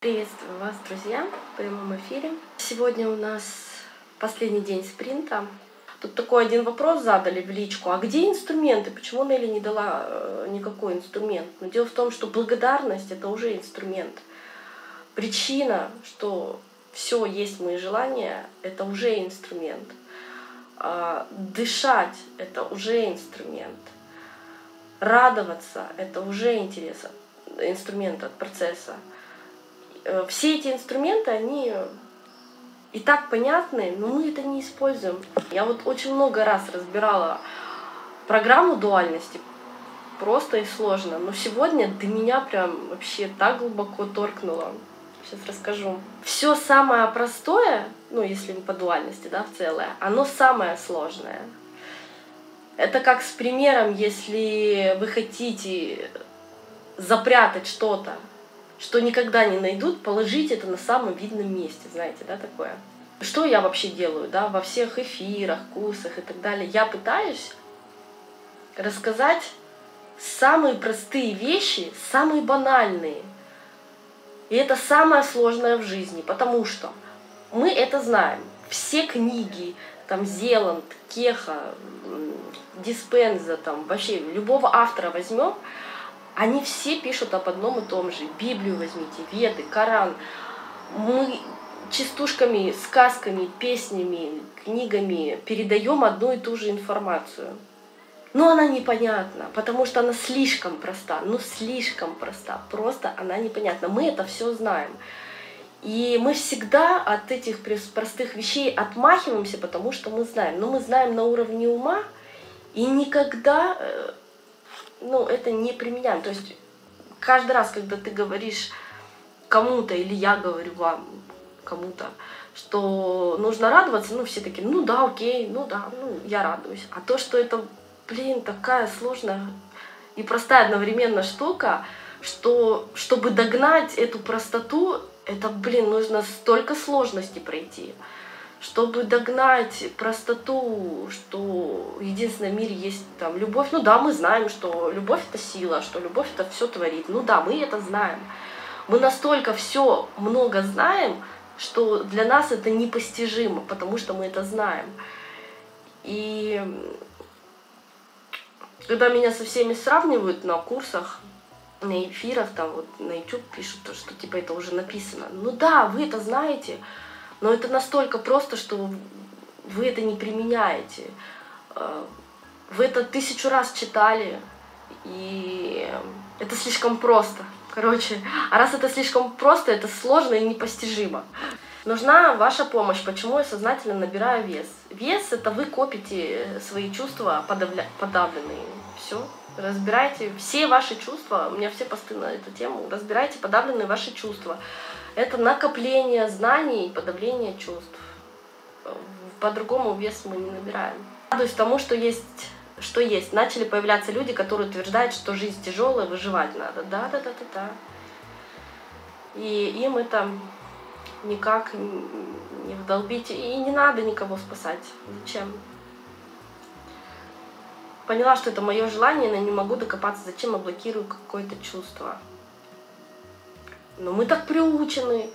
Приветствую вас, друзья, в прямом эфире. Сегодня у нас последний день спринта. Тут такой один вопрос задали в личку. А где инструменты? Почему Нелли не дала э, никакой инструмент? Но дело в том, что благодарность — это уже инструмент. Причина, что все есть мои желания, это уже инструмент. А дышать — это уже инструмент. Радоваться — это уже интерес, инструмент от процесса. Э, все эти инструменты, они и так понятны, но мы это не используем. Я вот очень много раз разбирала программу дуальности, просто и сложно. Но сегодня до меня прям вообще так глубоко торкнуло. Сейчас расскажу. Все самое простое, ну если по дуальности, да, в целое, оно самое сложное. Это как с примером, если вы хотите запрятать что-то, что никогда не найдут, положить это на самом видном месте, знаете, да, такое. Что я вообще делаю, да, во всех эфирах, курсах и так далее? Я пытаюсь рассказать самые простые вещи, самые банальные. И это самое сложное в жизни, потому что мы это знаем. Все книги, там Зеланд, Кеха, Диспенза, там вообще любого автора возьмем, они все пишут об одном и том же. Библию возьмите, Веды, Коран. Мы частушками, сказками, песнями, книгами передаем одну и ту же информацию. Но она непонятна, потому что она слишком проста, ну слишком проста, просто она непонятна. Мы это все знаем. И мы всегда от этих простых вещей отмахиваемся, потому что мы знаем. Но мы знаем на уровне ума, и никогда э, ну, это не применяем. То есть каждый раз, когда ты говоришь кому-то, или я говорю вам, кому-то, что нужно радоваться, ну, все такие, ну да, окей, ну да, ну, я радуюсь. А то, что это, блин, такая сложная и простая одновременно штука, что чтобы догнать эту простоту, это, блин, нужно столько сложностей пройти чтобы догнать простоту, что единственное в мире есть там любовь. Ну да, мы знаем, что любовь это сила, что любовь это все творит. Ну да, мы это знаем. Мы настолько все много знаем, что для нас это непостижимо, потому что мы это знаем. И когда меня со всеми сравнивают на курсах, на эфирах, там вот на YouTube пишут, что типа это уже написано. Ну да, вы это знаете, но это настолько просто, что вы это не применяете. Э, вы это тысячу раз читали, и это слишком просто. Короче, а раз это слишком просто, это сложно и непостижимо. Нужна ваша помощь. Почему я сознательно набираю вес? Вес — это вы копите свои чувства подавля... подавленные. Все. Разбирайте все ваши чувства. У меня все посты на эту тему. Разбирайте подавленные ваши чувства это накопление знаний и подавление чувств. По-другому вес мы не набираем. Радуюсь тому, что есть что есть. Начали появляться люди, которые утверждают, что жизнь тяжелая, выживать надо. Да, да, да, да, да. И им это никак не вдолбить. И не надо никого спасать. Зачем? Поняла, что это мое желание, но не могу докопаться, зачем я блокирую какое-то чувство. Но мы так приучены.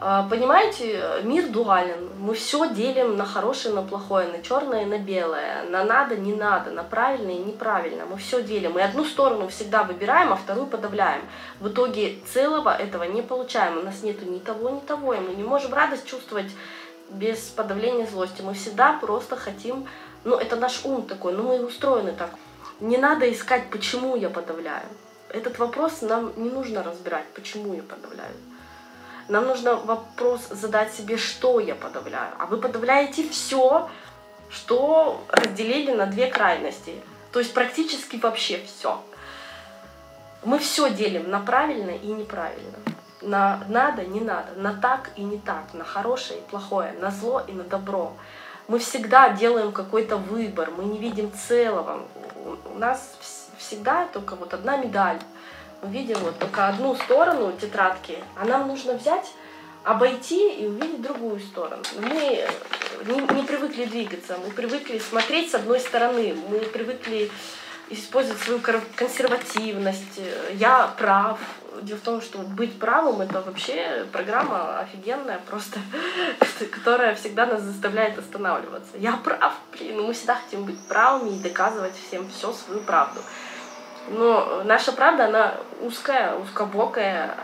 А, понимаете, мир дуален. Мы все делим на хорошее, на плохое, на черное на белое, на надо, не надо, на правильное и неправильно. Мы все делим. И одну сторону всегда выбираем, а вторую подавляем. В итоге целого этого не получаем. У нас нету ни того, ни того. И мы не можем радость чувствовать без подавления злости. Мы всегда просто хотим, ну это наш ум такой, ну мы устроены так. Не надо искать, почему я подавляю этот вопрос нам не нужно разбирать, почему я подавляю. Нам нужно вопрос задать себе, что я подавляю. А вы подавляете все, что разделили на две крайности. То есть практически вообще все. Мы все делим на правильно и неправильно. На надо, не надо, на так и не так, на хорошее и плохое, на зло и на добро. Мы всегда делаем какой-то выбор, мы не видим целого. У нас всегда только вот одна медаль. Мы видим вот только одну сторону тетрадки, а нам нужно взять, обойти и увидеть другую сторону. Мы не, не привыкли двигаться, мы привыкли смотреть с одной стороны, мы привыкли использовать свою консервативность. Я прав. Дело в том, что быть правым это вообще программа офигенная, просто, которая всегда нас заставляет останавливаться. Я прав, блин, мы всегда хотим быть правыми и доказывать всем все свою правду. Но наша правда, она узкая, узкобокая,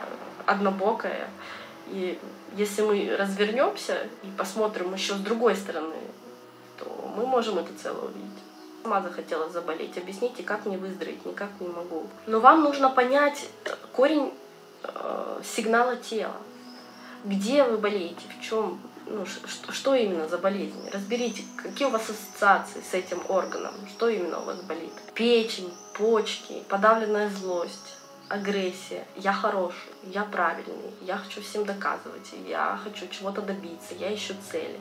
однобокая. И если мы развернемся и посмотрим еще с другой стороны, то мы можем это целое увидеть. Сама захотела заболеть. Объясните, как мне выздороветь? Никак не могу. Но вам нужно понять корень э, сигнала тела. Где вы болеете? В чем? Ну, что, что именно за болезнь? Разберите, какие у вас ассоциации с этим органом, что именно у вас болит. Печень, почки, подавленная злость, агрессия, я хороший, я правильный, я хочу всем доказывать, я хочу чего-то добиться, я ищу цели.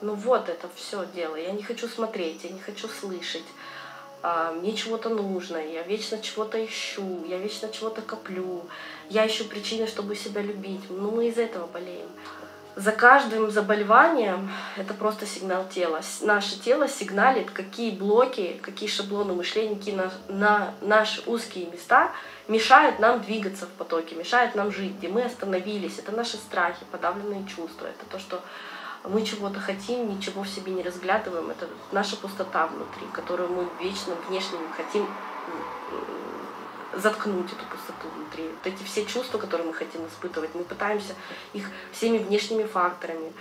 Ну вот это все дело. Я не хочу смотреть, я не хочу слышать. А, мне чего-то нужно, я вечно чего-то ищу, я вечно чего-то коплю, я ищу причины, чтобы себя любить. Ну мы из этого болеем. За каждым заболеванием это просто сигнал тела. Наше тело сигналит, какие блоки, какие шаблоны мышления, какие на, на наши узкие места мешают нам двигаться в потоке, мешают нам жить, где мы остановились. Это наши страхи, подавленные чувства. Это то, что мы чего-то хотим, ничего в себе не разглядываем. Это наша пустота внутри, которую мы вечно внешне хотим заткнуть эту пустоту внутри. Вот эти все чувства, которые мы хотим испытывать, мы пытаемся их всеми внешними факторами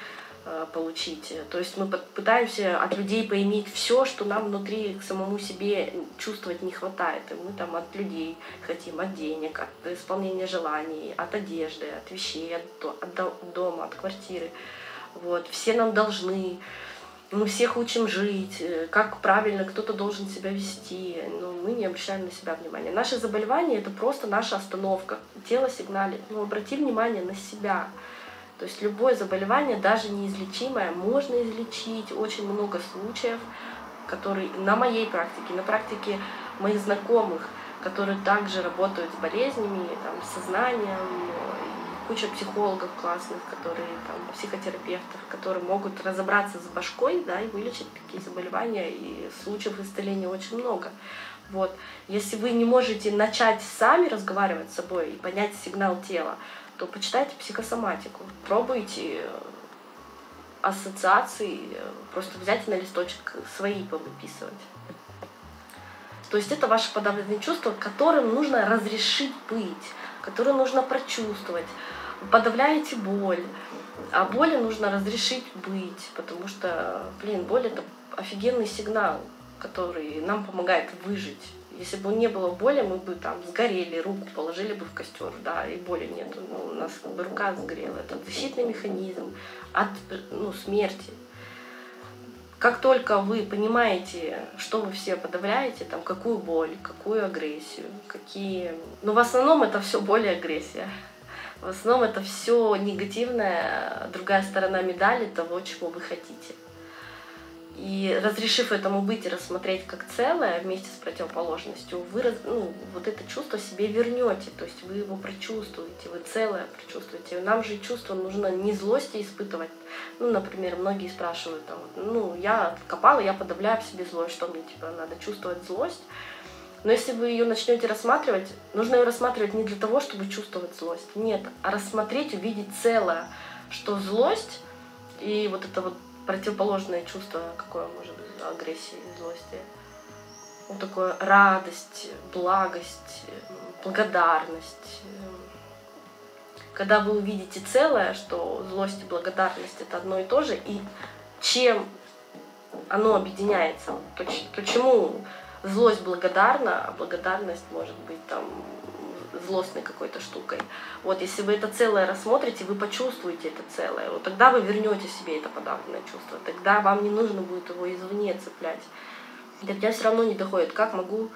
э, получить. То есть мы пытаемся от людей поиметь все, что нам внутри к самому себе чувствовать не хватает. И мы там от людей хотим, от денег, от исполнения желаний, от одежды, от вещей, от, от дома, от квартиры. Вот. Все нам должны, мы всех учим жить, э, как правильно кто-то должен себя вести, но мы не обращаем на себя внимания. Наши заболевания — это просто наша остановка. Тело сигналит. Ну, обрати внимание на себя. То есть любое заболевание, даже неизлечимое, можно излечить. Очень много случаев, которые на моей практике, на практике моих знакомых, которые также работают с болезнями, там, с сознанием, куча психологов классных, которые там, психотерапевтов, которые могут разобраться с башкой, да, и вылечить такие заболевания, и случаев исцеления очень много. Вот. Если вы не можете начать сами разговаривать с собой и понять сигнал тела, то почитайте психосоматику, пробуйте э, ассоциации, просто взять на листочек свои повыписывать. То есть это ваши подавленные чувства, которым нужно разрешить быть, которые нужно прочувствовать подавляете боль. А боли нужно разрешить быть, потому что, блин, боль это офигенный сигнал, который нам помогает выжить. Если бы не было боли, мы бы там сгорели, руку положили бы в костер, да, и боли нет. Ну, у нас бы рука сгорела. Это защитный механизм от ну, смерти. Как только вы понимаете, что вы все подавляете, там, какую боль, какую агрессию, какие... Ну, в основном это все боль и агрессия. В основном это все негативная другая сторона медали того, чего вы хотите. И разрешив этому быть и рассмотреть как целое вместе с противоположностью, вы ну, вот это чувство себе вернете, то есть вы его прочувствуете, вы целое прочувствуете. Нам же чувство нужно не злости испытывать. Ну, например, многие спрашивают, там, ну, я копала, я подавляю в себе злость, что мне, типа, надо чувствовать злость. Но если вы ее начнете рассматривать, нужно ее рассматривать не для того, чтобы чувствовать злость. Нет, а рассмотреть, увидеть целое, что злость и вот это вот противоположное чувство, какое может быть агрессии злости. Вот такое радость, благость, благодарность. Когда вы увидите целое, что злость и благодарность это одно и то же, и чем оно объединяется, то, то чему злость благодарна, а благодарность может быть там злостной какой-то штукой. Вот, если вы это целое рассмотрите, вы почувствуете это целое, вот тогда вы вернете себе это подавленное чувство, тогда вам не нужно будет его извне цеплять. До меня все равно не доходит, как могу,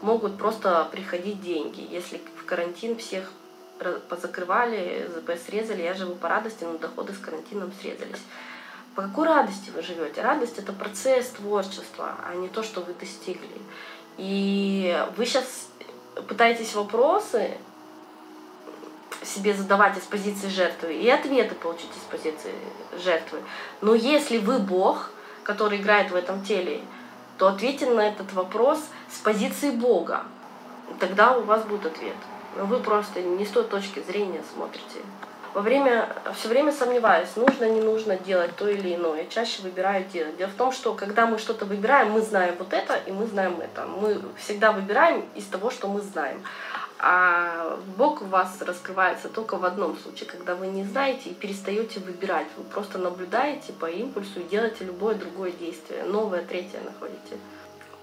могут просто приходить деньги, если в карантин всех позакрывали, ЗП срезали, я живу по радости, но доходы с карантином срезались. По какой радости вы живете? Радость это процесс творчества, а не то, что вы достигли. И вы сейчас пытаетесь вопросы себе задавать из позиции жертвы и ответы получить из позиции жертвы. Но если вы Бог, который играет в этом теле, то ответьте на этот вопрос с позиции Бога. Тогда у вас будет ответ. Но вы просто не с той точки зрения смотрите. Во время, все время сомневаюсь, нужно, не нужно делать то или иное. Чаще выбираю делать. Дело в том, что когда мы что-то выбираем, мы знаем вот это и мы знаем это. Мы всегда выбираем из того, что мы знаем. А Бог у вас раскрывается только в одном случае, когда вы не знаете и перестаете выбирать. Вы просто наблюдаете по импульсу и делаете любое другое действие, новое, третье находите.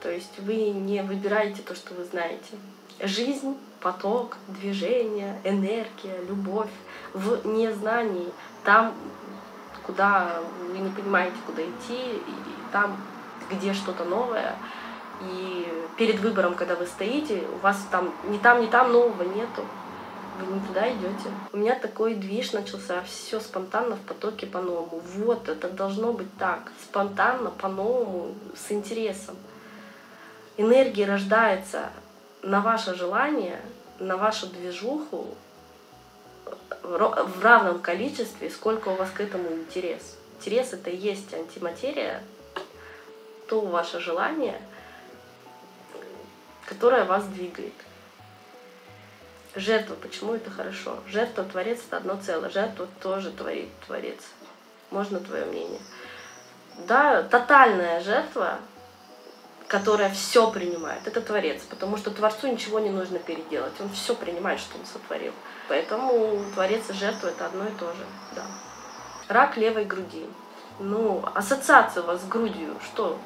То есть вы не выбираете то, что вы знаете. Жизнь, поток, движение, энергия, любовь в незнании. Там, куда вы не понимаете, куда идти, и там, где что-то новое — и перед выбором, когда вы стоите, у вас там ни там, ни там нового нету. Вы не туда идете. У меня такой движ начался, все спонтанно в потоке по-новому. Вот, это должно быть так. Спонтанно, по-новому, с интересом. Энергия рождается на ваше желание, на вашу движуху в равном количестве, сколько у вас к этому интерес. Интерес это и есть антиматерия, то ваше желание — которая вас двигает. Жертва, почему это хорошо? Жертва, Творец — это одно целое. Жертва тоже творит Творец. Можно твое мнение? Да, тотальная жертва, которая все принимает, это Творец, потому что Творцу ничего не нужно переделать, он все принимает, что он сотворил. Поэтому Творец и жертва это одно и то же. Да. Рак левой груди. Ну, ассоциация у вас с грудью, что?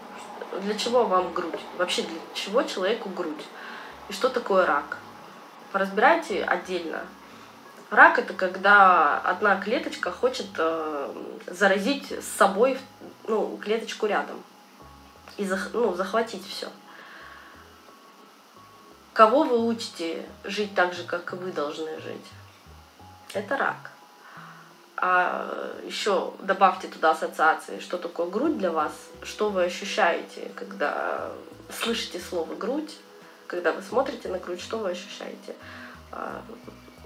Для чего вам грудь? Вообще для чего человеку грудь? И что такое рак? Разбирайте отдельно. Рак это когда одна клеточка хочет э, заразить с собой ну, клеточку рядом и зах, ну, захватить все. Кого вы учите жить так же, как и вы должны жить? Это рак. А еще добавьте туда ассоциации, что такое грудь для вас, что вы ощущаете, когда слышите слово грудь, когда вы смотрите на грудь, что вы ощущаете, а,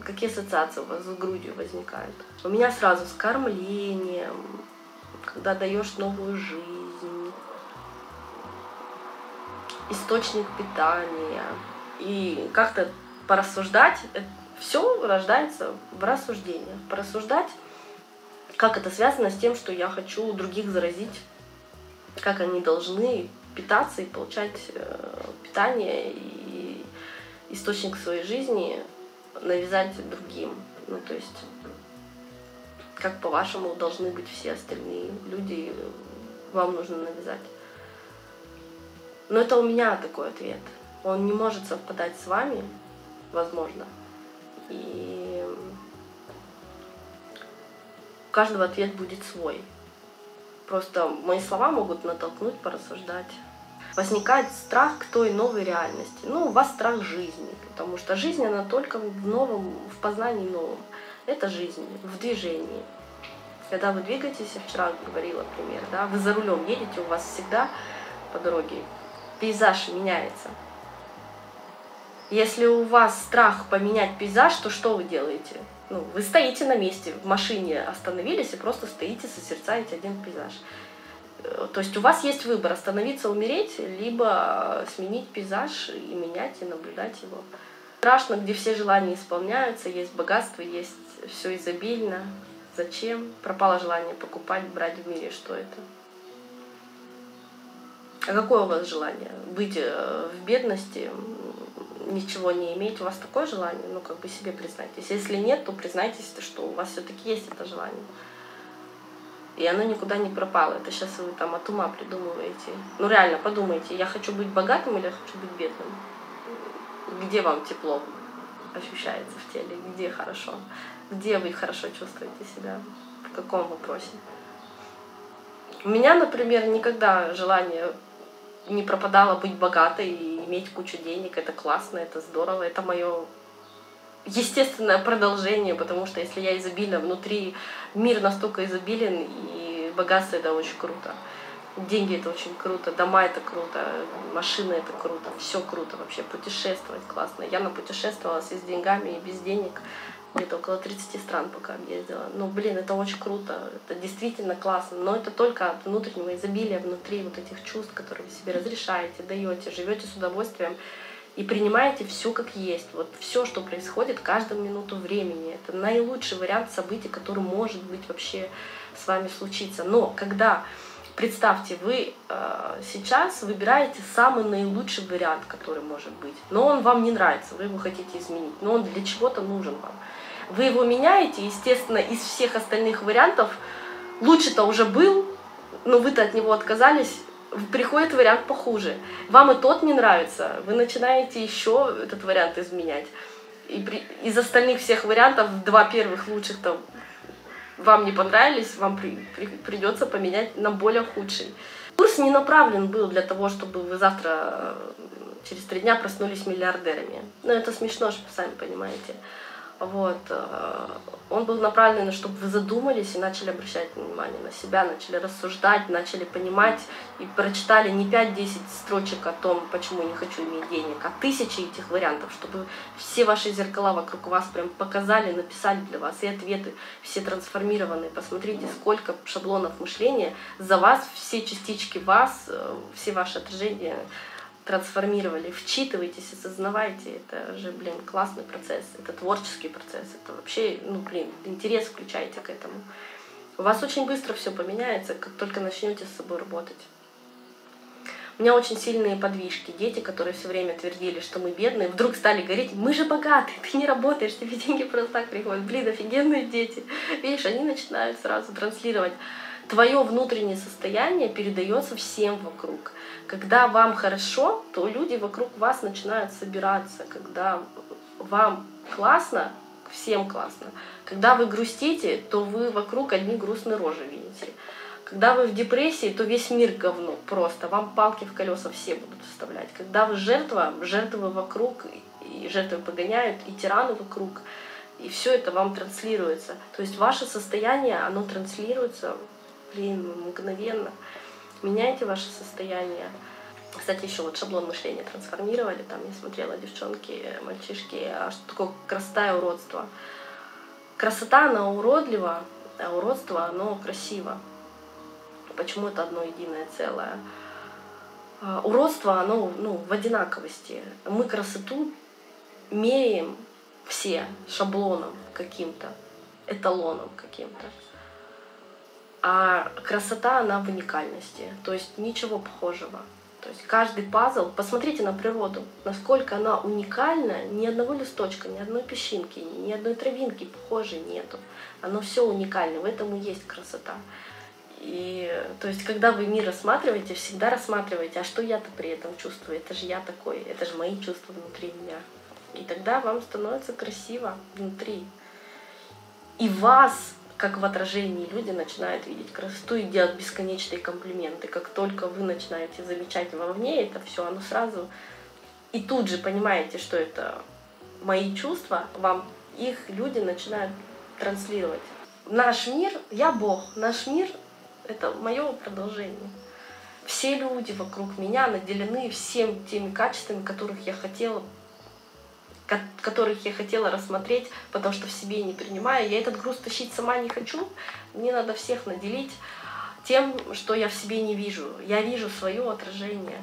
какие ассоциации у вас с грудью возникают. У меня сразу с кормлением, когда даешь новую жизнь, источник питания. И как-то порассуждать, все рождается в рассуждениях. Порассуждать как это связано с тем, что я хочу других заразить, как они должны питаться и получать э, питание и источник своей жизни навязать другим. Ну, то есть, как по-вашему должны быть все остальные люди, вам нужно навязать. Но это у меня такой ответ. Он не может совпадать с вами, возможно. И каждого ответ будет свой. Просто мои слова могут натолкнуть, порассуждать. Возникает страх к той новой реальности. Ну, у вас страх жизни, потому что жизнь, она только в новом, в познании новом. Это жизнь, в движении. Когда вы двигаетесь, я вчера говорила пример, да, вы за рулем едете, у вас всегда по дороге пейзаж меняется. Если у вас страх поменять пейзаж, то что вы делаете? ну, вы стоите на месте, в машине остановились и просто стоите, созерцаете один пейзаж. Э, то есть у вас есть выбор остановиться, умереть, либо сменить пейзаж и менять, и наблюдать его. Страшно, где все желания исполняются, есть богатство, есть все изобильно. Зачем? Пропало желание покупать, брать в мире, что это? А какое у вас желание? Быть э, в бедности, ничего не иметь, у вас такое желание, ну, как бы себе признайтесь. Если нет, то признайтесь, что у вас все-таки есть это желание. И оно никуда не пропало. Это сейчас вы там от ума придумываете. Ну, реально, подумайте, я хочу быть богатым или я хочу быть бедным? Где вам тепло ощущается в теле? Где хорошо? Где вы хорошо чувствуете себя? В каком вопросе? У меня, например, никогда желание не пропадало быть богатой и иметь кучу денег. Это классно, это здорово, это мое естественное продолжение, потому что если я изобильна внутри, мир настолько изобилен, и богатство это очень круто. Деньги это очень круто, дома это круто, машины это круто, все круто вообще, путешествовать классно. Я напутешествовалась и с деньгами, и без денег. Где-то около 30 стран пока объездила. Ну, блин, это очень круто, это действительно классно, но это только от внутреннего изобилия внутри вот этих чувств, которые вы себе разрешаете, даете, живете с удовольствием и принимаете все как есть. Вот все, что происходит каждую минуту времени. Это наилучший вариант событий, который может быть вообще с вами случиться. Но когда представьте, вы э, сейчас выбираете самый наилучший вариант, который может быть, но он вам не нравится, вы его хотите изменить, но он для чего-то нужен вам. Вы его меняете, естественно, из всех остальных вариантов лучше-то уже был, но вы-то от него отказались, приходит вариант похуже. Вам и тот не нравится, вы начинаете еще этот вариант изменять. И при, из остальных всех вариантов два первых лучших там вам не понравились, вам при, при, придется поменять на более худший. Курс не направлен был для того, чтобы вы завтра через три дня проснулись миллиардерами. Но это смешно, сами понимаете. Вот. Э, он был направлен, чтобы вы задумались и начали обращать внимание на себя, начали рассуждать, начали понимать и прочитали не 5-10 строчек о том, почему я не хочу иметь денег, а тысячи этих вариантов, чтобы все ваши зеркала вокруг вас прям показали, написали для вас и ответы все трансформированные. Посмотрите, сколько шаблонов мышления за вас, все частички вас, э, все ваши отражения трансформировали. Вчитывайтесь, осознавайте. Это же, блин, классный процесс. Это творческий процесс. Это вообще, ну, блин, интерес включайте к этому. У вас очень быстро все поменяется, как только начнете с собой работать. У меня очень сильные подвижки. Дети, которые все время твердили, что мы бедные, вдруг стали говорить, мы же богатые, ты не работаешь, тебе деньги просто так приходят. Блин, офигенные дети. Видишь, они начинают сразу транслировать. Твое внутреннее состояние передается всем вокруг. Когда вам хорошо, то люди вокруг вас начинают собираться. Когда вам классно, всем классно. Когда вы грустите, то вы вокруг одни грустные рожи видите. Когда вы в депрессии, то весь мир говно просто. Вам палки в колеса все будут вставлять. Когда вы жертва, жертвы вокруг, и жертвы погоняют, и тираны вокруг. И все это вам транслируется. То есть ваше состояние, оно транслируется, блин, мгновенно меняйте ваше состояние. Кстати, еще вот шаблон мышления трансформировали. Там я смотрела девчонки, мальчишки, а что такое красота и уродство. Красота, она уродлива, а уродство, оно красиво. Почему это одно единое целое? А, уродство, оно ну, в одинаковости. Мы красоту меряем все шаблоном каким-то, эталоном каким-то. А красота, она в уникальности. То есть ничего похожего. То есть каждый пазл, посмотрите на природу, насколько она уникальна, ни одного листочка, ни одной песчинки, ни одной травинки похожей нету. Оно все уникально, в этом и есть красота. И то есть, когда вы мир рассматриваете, всегда рассматриваете, а что я-то при этом чувствую? Это же я такой, это же мои чувства внутри меня. И тогда вам становится красиво внутри. И вас как в отражении люди начинают видеть красоту и делать бесконечные комплименты. Как только вы начинаете замечать вовне это все, оно сразу и тут же понимаете, что это мои чувства, вам их люди начинают транслировать. Наш мир, я Бог, наш мир — это мое продолжение. Все люди вокруг меня наделены всем теми качествами, которых я хотела которых я хотела рассмотреть, потому что в себе не принимаю. Я этот груз тащить сама не хочу. Мне надо всех наделить тем, что я в себе не вижу. Я вижу свое отражение.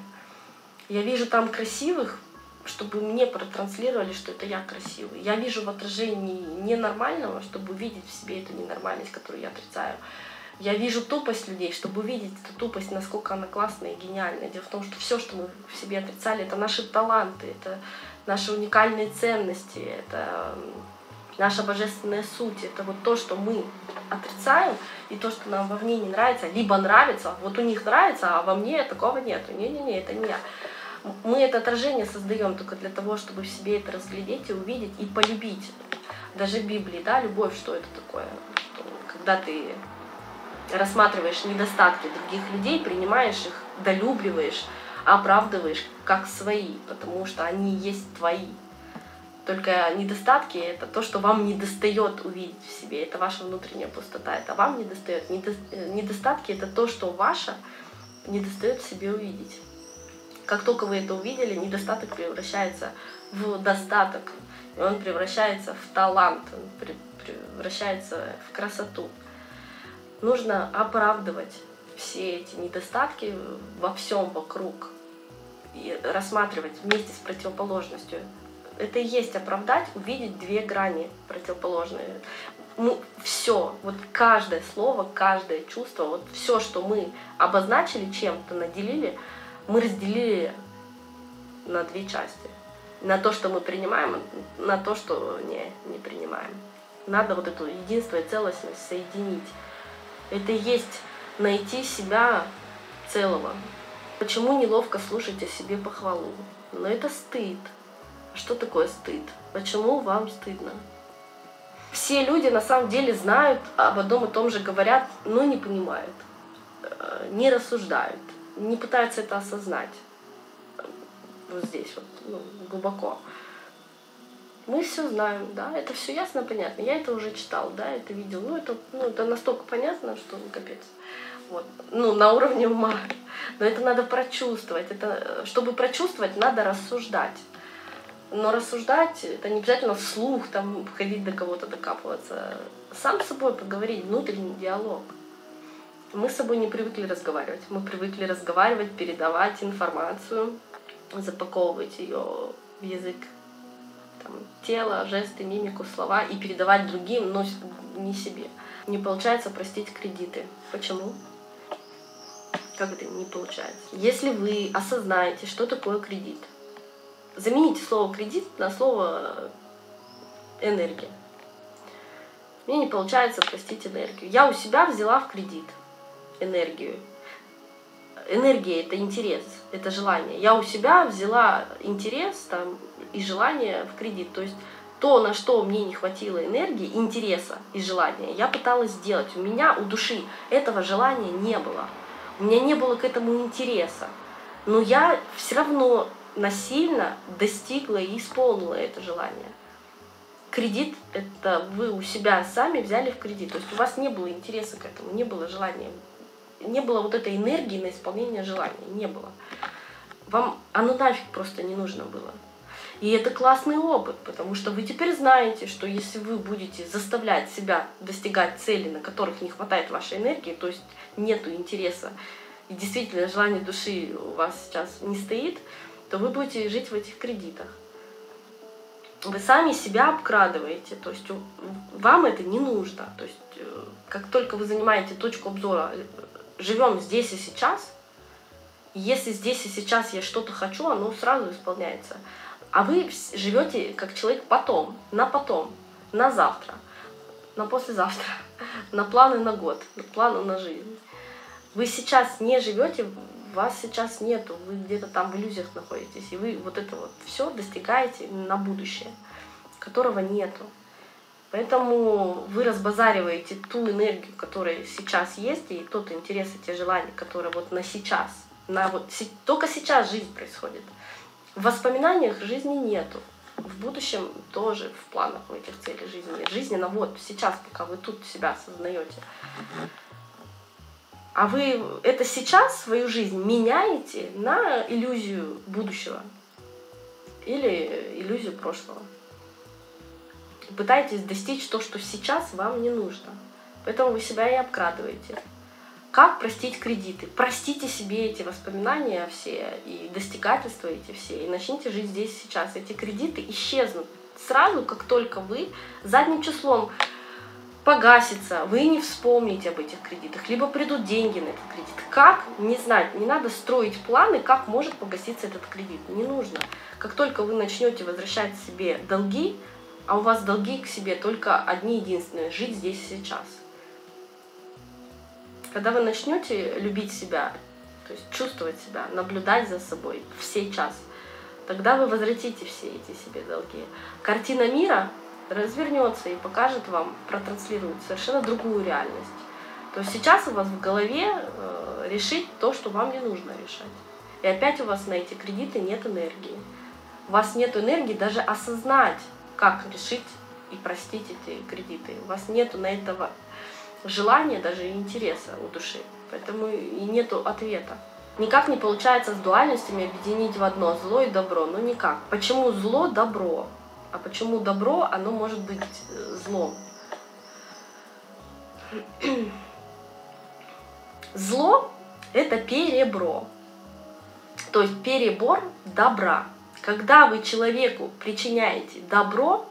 Я вижу там красивых, чтобы мне протранслировали, что это я красивый. Я вижу в отражении ненормального, чтобы увидеть в себе эту ненормальность, которую я отрицаю. Я вижу тупость людей, чтобы увидеть эту тупость, насколько она классная и гениальная. Дело в том, что все, что мы в себе отрицали, это наши таланты, это наши уникальные ценности, это наша божественная суть, это вот то, что мы отрицаем, и то, что нам вовне не нравится, либо нравится, вот у них нравится, а во мне такого нету. Не-не-не, это не я. Мы это отражение создаем только для того, чтобы в себе это разглядеть и увидеть, и полюбить. Даже в Библии, да, любовь, что это такое? Когда ты рассматриваешь недостатки других людей, принимаешь их, долюбливаешь, оправдываешь как свои, потому что они есть твои. Только недостатки — это то, что вам не достает увидеть в себе. Это ваша внутренняя пустота. Это вам не достает. Недостатки — это то, что ваше не достает в себе увидеть. Как только вы это увидели, недостаток превращается в достаток. и он превращается в талант, он превращается в красоту. Нужно оправдывать все эти недостатки во всем вокруг рассматривать вместе с противоположностью. Это и есть оправдать, увидеть две грани противоположные. Ну, все, вот каждое слово, каждое чувство, вот все, что мы обозначили чем-то, наделили, мы разделили на две части. На то, что мы принимаем, на то, что не, не принимаем. Надо вот эту единство и целостность соединить. Это и есть найти себя целого. Почему неловко слушать о себе похвалу? Но это стыд. Что такое стыд? Почему вам стыдно? Все люди на самом деле знают об одном и том же, говорят, но не понимают, э, не рассуждают, не пытаются это осознать. Вот здесь вот, ну, глубоко. Мы все знаем, да, это все ясно, понятно. Я это уже читал, да, это видел. Ну, это, ну, это настолько понятно, что ну, капец. Вот. Ну, на уровне ума. Но это надо прочувствовать. Это, чтобы прочувствовать, надо рассуждать. Но рассуждать это не обязательно вслух, там, ходить до кого-то докапываться. Сам с собой поговорить, внутренний диалог. Мы с собой не привыкли разговаривать. Мы привыкли разговаривать, передавать информацию, запаковывать ее в язык там, тела, жесты, мимику, слова и передавать другим, но не себе. Не получается простить кредиты. Почему? Как это не получается? Если вы осознаете, что такое кредит – Замените слово кредит на слово энергия. Мне не получается простить энергию. Я у себя взяла в кредит энергию. Энергия это интерес, это желание. Я у себя взяла интерес там, и желание в кредит. То есть то, на что мне не хватило энергии, интереса и желания, я пыталась сделать. У меня, у души этого желания не было. У меня не было к этому интереса. Но я все равно насильно достигла и исполнила это желание. Кредит — это вы у себя сами взяли в кредит. То есть у вас не было интереса к этому, не было желания, не было вот этой энергии на исполнение желания, не было. Вам оно нафиг просто не нужно было. И это классный опыт, потому что вы теперь знаете, что если вы будете заставлять себя достигать цели, на которых не хватает вашей энергии, то есть нету интереса, и действительно желание души у вас сейчас не стоит, то вы будете жить в этих кредитах. Вы сами себя обкрадываете, то есть вам это не нужно. То есть э, как только вы занимаете точку обзора, э, живем здесь и сейчас, если здесь и сейчас я что-то хочу, оно сразу исполняется. А вы живете как человек потом, на потом, на завтра, на послезавтра, на планы на год, на планы на жизнь. Вы сейчас не живете вас сейчас нету, вы где-то там в иллюзиях находитесь, и вы вот это вот все достигаете на будущее, которого нету. Поэтому вы разбазариваете ту энергию, которая сейчас есть, и тот интерес и те желания, которые вот на сейчас, на вот только сейчас жизнь происходит. В воспоминаниях жизни нету. В будущем тоже в планах у этих целей жизни нет. Жизненно вот сейчас, пока вы тут себя осознаете. А вы это сейчас, свою жизнь, меняете на иллюзию будущего или иллюзию прошлого. Пытаетесь достичь то, что сейчас вам не нужно. Поэтому вы себя и обкрадываете. Как простить кредиты? Простите себе эти воспоминания все и достигательства эти все, и начните жить здесь сейчас. Эти кредиты исчезнут сразу, как только вы задним числом погасится, вы не вспомните об этих кредитах, либо придут деньги на этот кредит. Как? Не знать, не надо строить планы, как может погаситься этот кредит. Не нужно. Как только вы начнете возвращать себе долги, а у вас долги к себе только одни единственные, жить здесь сейчас. Когда вы начнете любить себя, то есть чувствовать себя, наблюдать за собой в сей час, тогда вы возвратите все эти себе долги. Картина мира развернется и покажет вам, протранслирует совершенно другую реальность. То есть сейчас у вас в голове э, решить то, что вам не нужно решать. И опять у вас на эти кредиты нет энергии. У вас нет энергии даже осознать, как решить и простить эти кредиты. У вас нет на этого желания, даже интереса у души. Поэтому и нету ответа. Никак не получается с дуальностями объединить в одно зло и добро. Ну никак. Почему зло добро? А почему добро, оно может быть э, злом? Зло – это перебро. То есть перебор добра. Когда вы человеку причиняете добро,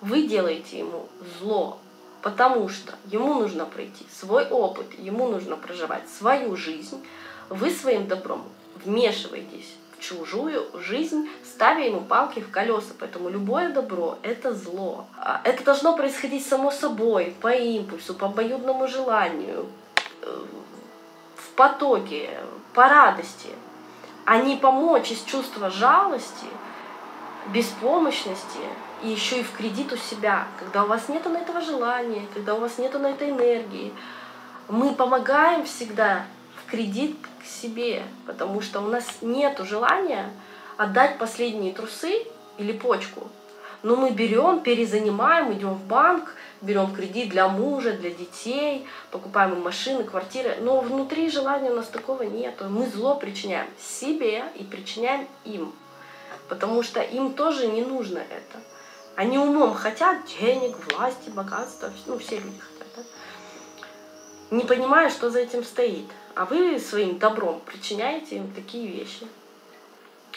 вы делаете ему зло, потому что ему нужно пройти свой опыт, ему нужно проживать свою жизнь. Вы своим добром вмешиваетесь в чужую жизнь, ставя ему палки в колеса. Поэтому любое добро — это зло. А это должно происходить само собой, по импульсу, по обоюдному желанию, э, в потоке, по радости, а не помочь из чувства жалости, беспомощности и еще и в кредит у себя, когда у вас нет на этого желания, когда у вас нет на этой энергии. Мы помогаем всегда в кредит к себе, потому что у нас нет желания отдать последние трусы или почку. Но мы берем, перезанимаем, идем в банк, берем кредит для мужа, для детей, покупаем им машины, квартиры. Но внутри желания у нас такого нет. Мы зло причиняем себе и причиняем им. Потому что им тоже не нужно это. Они умом хотят денег, власти, богатства, ну все люди хотят, да? не понимая, что за этим стоит. А вы своим добром причиняете им такие вещи.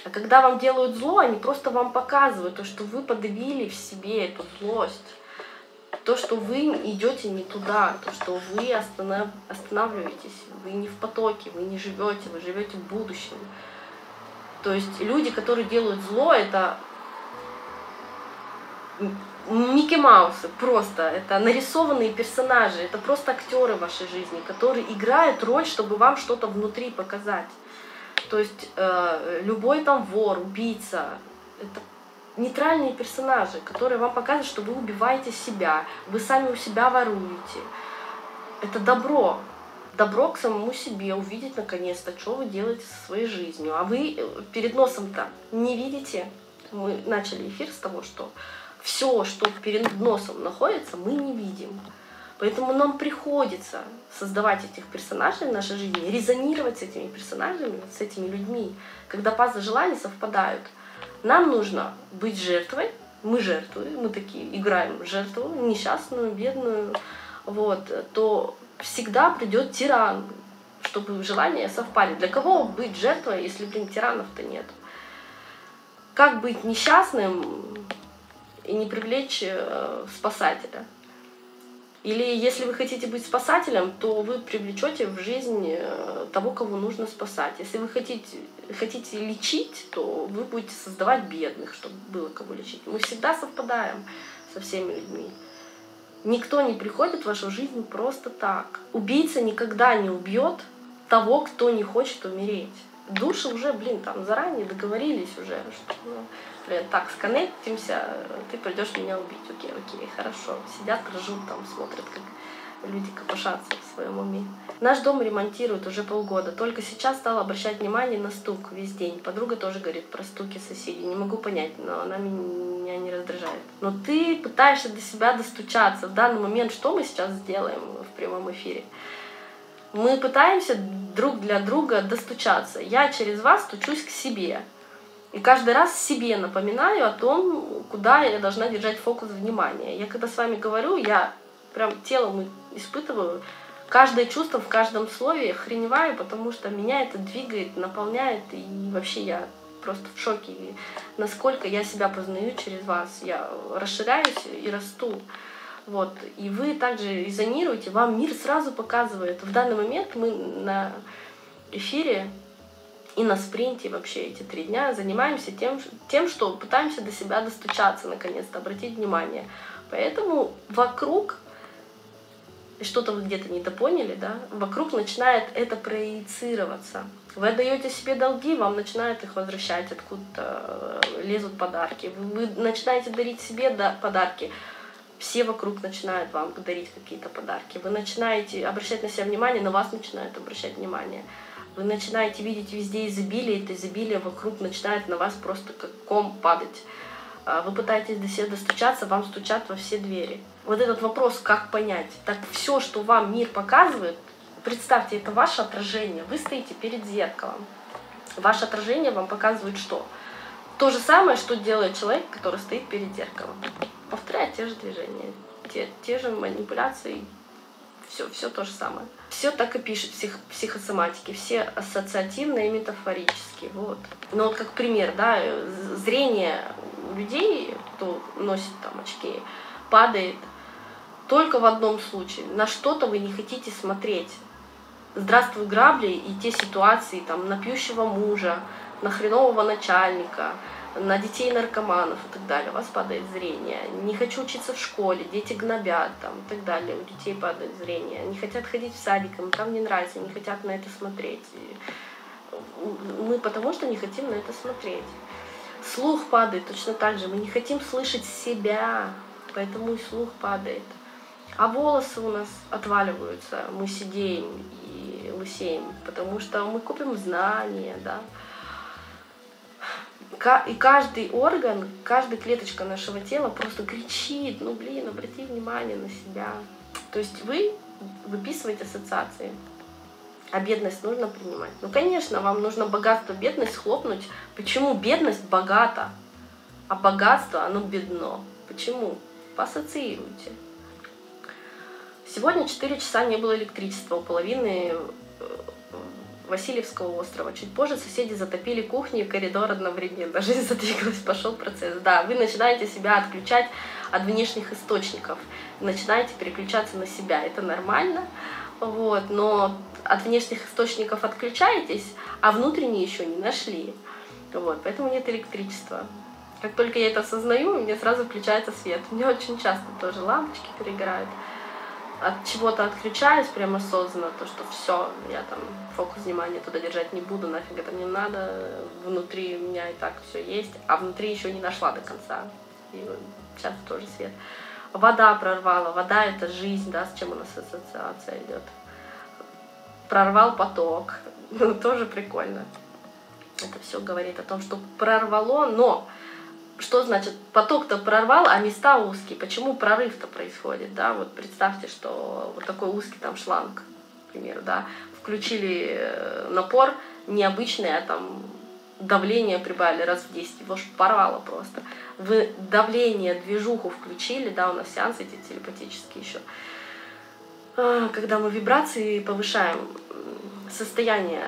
А когда вам делают зло, они просто вам показывают то, что вы подавили в себе эту злость. То, что вы идете не туда, то, что вы останов... останавливаетесь, вы не в потоке, вы не живете, вы живете в будущем. То есть люди, которые делают зло, это Микки Маусы просто. Это нарисованные персонажи, это просто актеры вашей жизни, которые играют роль, чтобы вам что-то внутри показать. То есть э, любой там вор, убийца, это нейтральные персонажи, которые вам показывают, что вы убиваете себя, вы сами у себя воруете. Это добро. Добро к самому себе, увидеть наконец-то, что вы делаете со своей жизнью. А вы э, перед носом-то не видите. Мы начали эфир с того, что все, что перед носом находится, мы не видим. Поэтому нам приходится создавать этих персонажей в нашей жизни, резонировать с этими персонажами, с этими людьми. Когда пазлы желаний совпадают, нам нужно быть жертвой, мы жертвуем, мы такие играем жертву, несчастную, бедную, вот, то всегда придет тиран, чтобы желания совпали. Для кого быть жертвой, если, блин, тиранов-то нет? Как быть несчастным, и не привлечь э, спасателя. Или если вы хотите быть спасателем, то вы привлечете в жизнь э, того, кого нужно спасать. Если вы хотите, хотите лечить, то вы будете создавать бедных, чтобы было кого лечить. Мы всегда совпадаем со всеми людьми. Никто не приходит в вашу жизнь просто так. Убийца никогда не убьет того, кто не хочет умереть. Души уже, блин, там заранее договорились уже, что ну, блин, так, сконнектимся, ты придешь меня убить. Окей, окей, хорошо. Сидят, ржут там, смотрят, как люди копошатся в своем уме. Наш дом ремонтируют уже полгода. Только сейчас стала обращать внимание на стук весь день. Подруга тоже говорит про стуки соседей. Не могу понять, но она меня не раздражает. Но ты пытаешься до себя достучаться. В данный момент что мы сейчас сделаем в прямом эфире? Мы пытаемся друг для друга достучаться. Я через вас стучусь к себе. И каждый раз себе напоминаю о том, куда я должна держать фокус внимания. Я когда с вами говорю, я прям телом испытываю каждое чувство в каждом слове, охреневаю, потому что меня это двигает, наполняет, и вообще я просто в шоке, насколько я себя познаю через вас. Я расширяюсь и расту. Вот. И вы также резонируете, вам мир сразу показывает. В данный момент мы на эфире и на спринте вообще эти три дня занимаемся тем, тем, что пытаемся до себя достучаться, наконец-то, обратить внимание. Поэтому вокруг, что-то вы где-то недопоняли, да, вокруг начинает это проецироваться. Вы отдаете себе долги, вам начинают их возвращать, откуда лезут подарки. Вы, начинаете дарить себе да, подарки, все вокруг начинают вам дарить какие-то подарки. Вы начинаете обращать на себя внимание, на вас начинают обращать внимание. Вы начинаете видеть везде изобилие, это изобилие вокруг начинает на вас просто как ком падать. А вы пытаетесь до себя достучаться, вам стучат во все двери. Вот этот вопрос, как понять? Так все, что вам мир показывает, представьте, это ваше отражение. Вы стоите перед зеркалом. Ваше отражение вам показывает что? То же самое, что делает человек, который стоит перед зеркалом. Повторяет те же движения, те, те же манипуляции, все, все то же самое. Все так и пишет псих, психосоматики, все ассоциативные и метафорические. Вот. Ну вот как пример, да, зрение людей, кто носит там очки, падает только в одном случае. На что-то вы не хотите смотреть. Здравствуй, грабли и те ситуации, там, на пьющего мужа, на хренового начальника, на детей наркоманов и так далее. У вас падает зрение. Не хочу учиться в школе, дети гнобят там, и так далее. У детей падает зрение. Не хотят ходить в садик, им там не нравится, не хотят на это смотреть. Мы потому что не хотим на это смотреть. Слух падает точно так же. Мы не хотим слышать себя, поэтому и слух падает. А волосы у нас отваливаются, мы сидеем и лысеем, потому что мы купим знания, да. И каждый орган, каждая клеточка нашего тела просто кричит, ну блин, обрати внимание на себя. То есть вы выписываете ассоциации. А бедность нужно принимать. Ну, конечно, вам нужно богатство, бедность хлопнуть. Почему бедность богата, а богатство, оно бедно? Почему? Поассоциируйте. Сегодня 4 часа не было электричества у половины Васильевского острова. Чуть позже соседи затопили кухню и коридор одновременно. Жизнь задвигалась, пошел процесс. Да, вы начинаете себя отключать от внешних источников, начинаете переключаться на себя. Это нормально, вот, но от внешних источников отключаетесь, а внутренние еще не нашли. Вот, поэтому нет электричества. Как только я это осознаю, у меня сразу включается свет. У меня очень часто тоже лампочки перегорают от чего-то отключаюсь прямо осознанно, то что все, я там фокус внимания туда держать не буду, нафиг это не надо, внутри меня и так все есть, а внутри еще не нашла до конца. И сейчас тоже свет. Вода прорвала, вода это жизнь, да, с чем у нас ассоциация идет. Прорвал поток, ну тоже прикольно. Это все говорит о том, что прорвало, но что значит поток-то прорвал, а места узкие? Почему прорыв-то происходит? Да? Вот представьте, что вот такой узкий там шланг, к примеру, да, включили э, напор необычный, а там давление прибавили раз в 10, его ж порвало просто. Вы давление, движуху включили, да, у нас сеансы эти телепатические еще. А, когда мы вибрации повышаем, состояние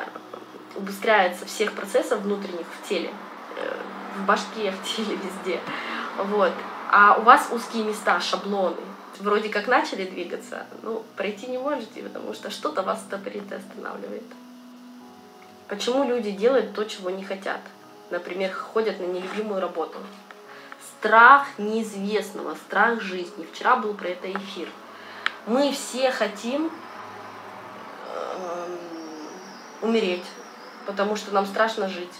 убыстряется всех процессов внутренних в теле, э, в башке, в теле, везде. Вот. А у вас узкие места, шаблоны. Вроде как начали двигаться, ну, пройти не можете, потому что что-то вас стопорит останавливает. Почему люди делают то, чего не хотят? Например, ходят на нелюбимую работу. Страх неизвестного, страх жизни. Вчера был про это эфир. Мы все хотим э, умереть, потому что нам страшно жить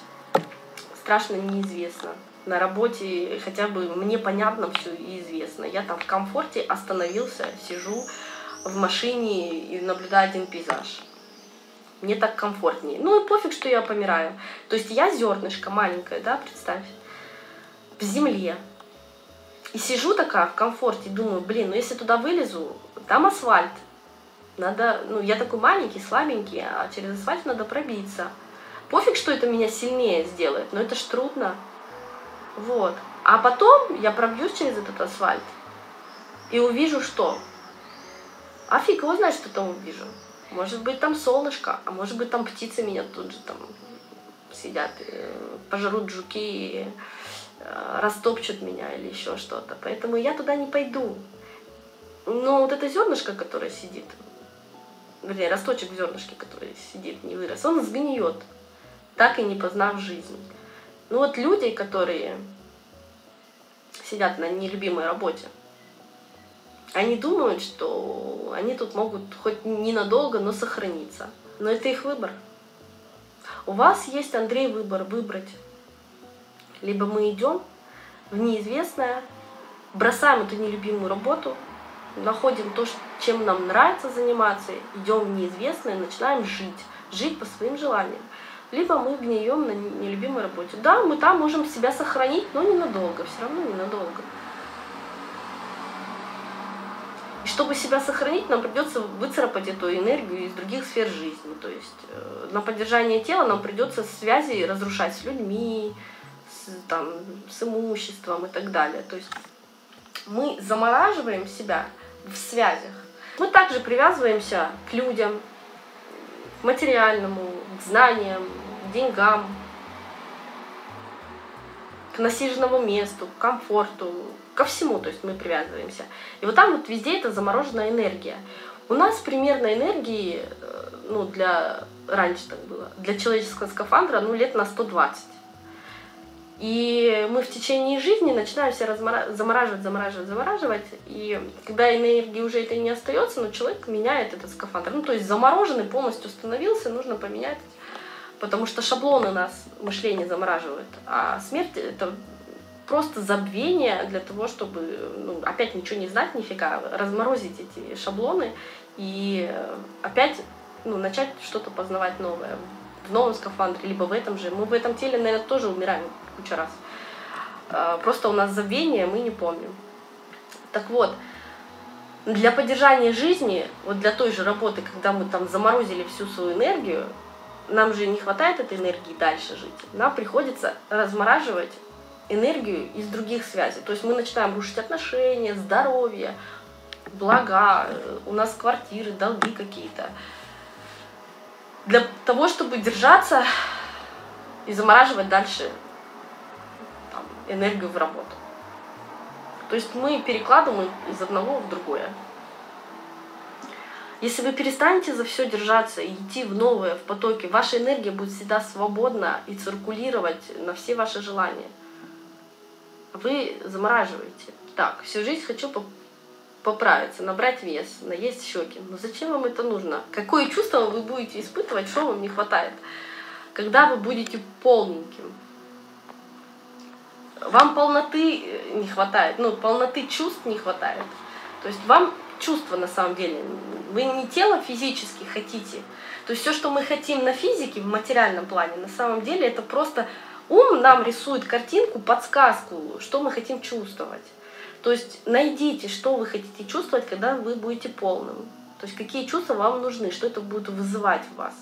страшно неизвестно. На работе хотя бы мне понятно все и известно. Я там в комфорте остановился, сижу в машине и наблюдаю один пейзаж. Мне так комфортнее. Ну и пофиг, что я помираю. То есть я зернышко маленькое, да, представь, в земле. И сижу такая в комфорте, думаю, блин, ну если туда вылезу, там асфальт. Надо, ну я такой маленький, слабенький, а через асфальт надо пробиться. Пофиг, что это меня сильнее сделает, но это ж трудно. Вот. А потом я пробьюсь через этот асфальт и увижу что? А фиг его знает, что там увижу. Может быть, там солнышко, а может быть, там птицы меня тут же там сидят, пожрут жуки э, растопчут меня или еще что-то. Поэтому я туда не пойду. Но вот это зернышко, которое сидит, вернее, росточек в зернышке, который сидит, не вырос, он сгниет так и не познав жизнь. Ну вот люди, которые сидят на нелюбимой работе, они думают, что они тут могут хоть ненадолго, но сохраниться. Но это их выбор. У вас есть, Андрей, выбор выбрать. Либо мы идем в неизвестное, бросаем эту нелюбимую работу, находим то, чем нам нравится заниматься, идем в неизвестное, начинаем жить. Жить по своим желаниям либо мы гнием на нелюбимой работе. Да, мы там можем себя сохранить, но ненадолго, все равно ненадолго. И чтобы себя сохранить, нам придется выцарапать эту энергию из других сфер жизни. То есть э, на поддержание тела нам придется связи разрушать с людьми, с, там, с имуществом и так далее. То есть мы замораживаем себя в связях. Мы также привязываемся к людям, к материальному, к знаниям, деньгам, к насиженному месту, к комфорту, ко всему, то есть мы привязываемся. И вот там вот везде это замороженная энергия. У нас примерно энергии, э, ну, для, раньше так было, для человеческого скафандра, ну, лет на 120. И мы в течение жизни начинаем себя размора... замораживать, замораживать, замораживать. И когда энергии уже это не остается, но человек меняет этот скафандр. Ну, то есть замороженный полностью становился, нужно поменять. Потому что шаблоны нас мышление замораживают. А смерть это просто забвение для того, чтобы ну, опять ничего не знать нифига, разморозить эти шаблоны и опять ну, начать что-то познавать новое в новом скафандре, либо в этом же. Мы в этом теле, наверное, тоже умираем куча раз. А, просто у нас забвение, мы не помним. Так вот, для поддержания жизни, вот для той же работы, когда мы там заморозили всю свою энергию, нам же не хватает этой энергии дальше жить. Нам приходится размораживать энергию из других связей. То есть мы начинаем рушить отношения, здоровье, блага, у нас квартиры, долги какие-то. Для того, чтобы держаться и замораживать дальше там, энергию в работу. То есть мы перекладываем из одного в другое. Если вы перестанете за все держаться и идти в новое, в потоке, ваша энергия будет всегда свободна и циркулировать на все ваши желания – вы замораживаете. Так, всю жизнь хочу поправиться, набрать вес, наесть щеки. Но зачем вам это нужно? Какое чувство вы будете испытывать, что вам не хватает? Когда вы будете полненьким. Вам полноты э, не хватает, ну, полноты чувств не хватает. То есть вам чувства на самом деле. Вы не тело физически хотите. То есть все, что мы хотим на физике, в материальном плане, на самом деле это просто Ум нам рисует картинку, подсказку, что мы хотим чувствовать. То есть найдите, что вы хотите чувствовать, когда вы будете полным. То есть какие чувства вам нужны, что это будет вызывать в вас.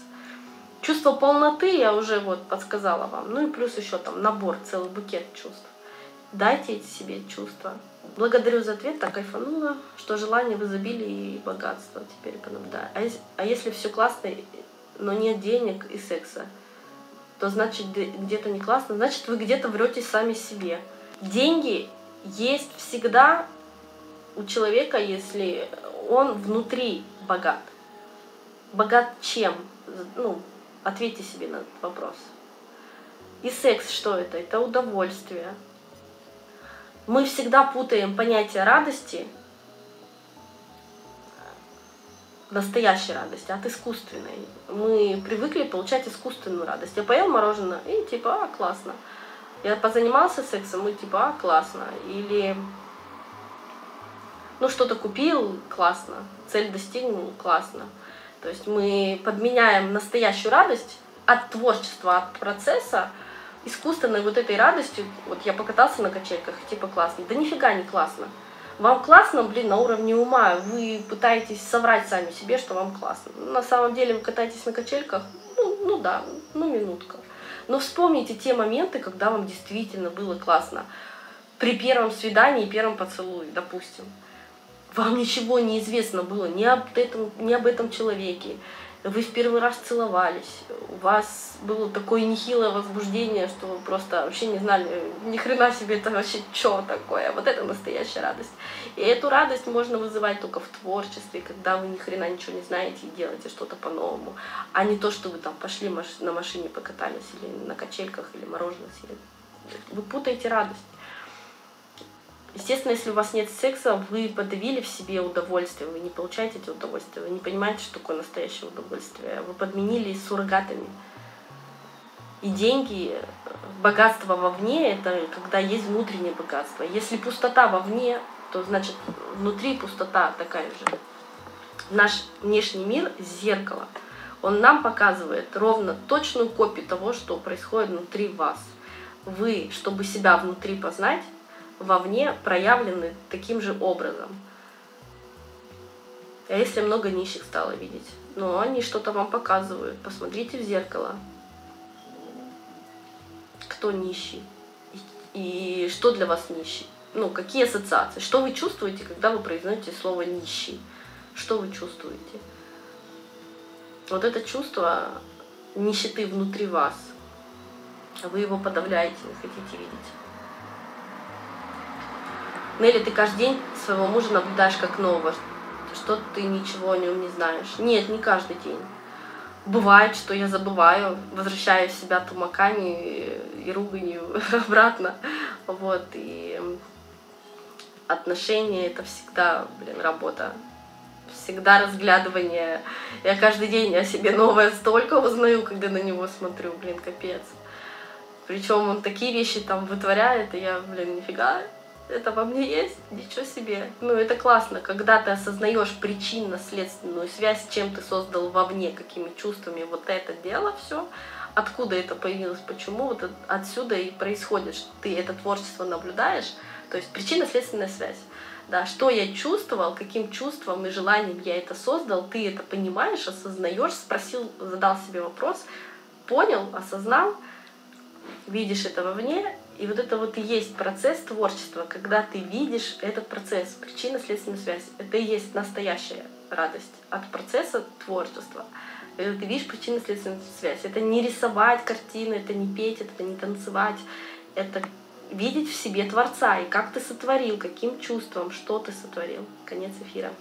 Чувство полноты я уже вот подсказала вам. Ну и плюс еще там набор, целый букет чувств. Дайте себе чувства. Благодарю за ответ, так кайфанула, что желание в изобилии и богатство теперь понаблюдаю. А а если все классно, но нет денег и секса, то значит где-то не классно, значит вы где-то врете сами себе. Деньги есть всегда у человека, если он внутри богат. Богат чем? Ну, ответьте себе на этот вопрос. И секс что это? Это удовольствие. Мы всегда путаем понятие радости настоящей радости, от искусственной. Мы привыкли получать искусственную радость. Я поел мороженое, и типа, а, классно. Я позанимался сексом, и типа, а, классно. Или, ну, что-то купил, классно. Цель достигнул, классно. То есть мы подменяем настоящую радость от творчества, от процесса, искусственной вот этой радостью. Вот я покатался на качельках, типа классно. Да нифига не классно. Вам классно, блин, на уровне ума. Вы пытаетесь соврать сами себе, что вам классно. На самом деле вы катаетесь на качельках, ну, ну да, ну минутка. Но вспомните те моменты, когда вам действительно было классно. При первом свидании первом поцелуе, допустим. Вам ничего не известно было ни об этом, ни об этом человеке, вы в первый раз целовались, у вас было такое нехилое возбуждение, что вы просто вообще не знали, ни хрена себе это вообще что такое. Вот это настоящая радость. И эту радость можно вызывать только в творчестве, когда вы ни хрена ничего не знаете и делаете что-то по-новому, а не то, что вы там пошли на машине покатались или на качельках или мороженое съели. Вы путаете радость. Естественно, если у вас нет секса, вы подавили в себе удовольствие, вы не получаете эти удовольствия, вы не понимаете, что такое настоящее удовольствие. Вы подменили суррогатами. И деньги, богатство вовне, это когда есть внутреннее богатство. Если пустота вовне, то значит внутри пустота такая же. Наш внешний мир — зеркало. Он нам показывает ровно точную копию того, что происходит внутри вас. Вы, чтобы себя внутри познать, вовне проявлены таким же образом. А если много нищих стало видеть? Ну, они что-то вам показывают. Посмотрите в зеркало. Кто нищий? И что для вас нищий? Ну, какие ассоциации? Что вы чувствуете, когда вы произносите слово нищий? Что вы чувствуете? Вот это чувство нищеты внутри вас. Вы его подавляете, не хотите видеть. Нелли, ты каждый день своего мужа наблюдаешь как нового, что ты ничего о нем не знаешь. Нет, не каждый день. Бывает, что я забываю, возвращаю себя тумаками и руганью обратно. Вот, и отношения это всегда, блин, работа. Всегда разглядывание. Я каждый день о себе новое столько узнаю, когда на него смотрю, блин, капец. Причем он такие вещи там вытворяет, и я, блин, нифига, это во мне есть, ничего себе. Ну, это классно, когда ты осознаешь причинно-следственную связь, чем ты создал вовне, какими чувствами вот это дело все, откуда это появилось, почему, вот отсюда и происходит, что ты это творчество наблюдаешь, то есть причинно-следственная связь. Да, что я чувствовал, каким чувством и желанием я это создал, ты это понимаешь, осознаешь, спросил, задал себе вопрос, понял, осознал, видишь это вовне, и вот это вот и есть процесс творчества, когда ты видишь этот процесс, причинно-следственную связь. Это и есть настоящая радость от процесса творчества. Когда ты видишь причинно-следственную связь. Это не рисовать картины, это не петь, это не танцевать. Это видеть в себе Творца и как ты сотворил, каким чувством, что ты сотворил. Конец эфира.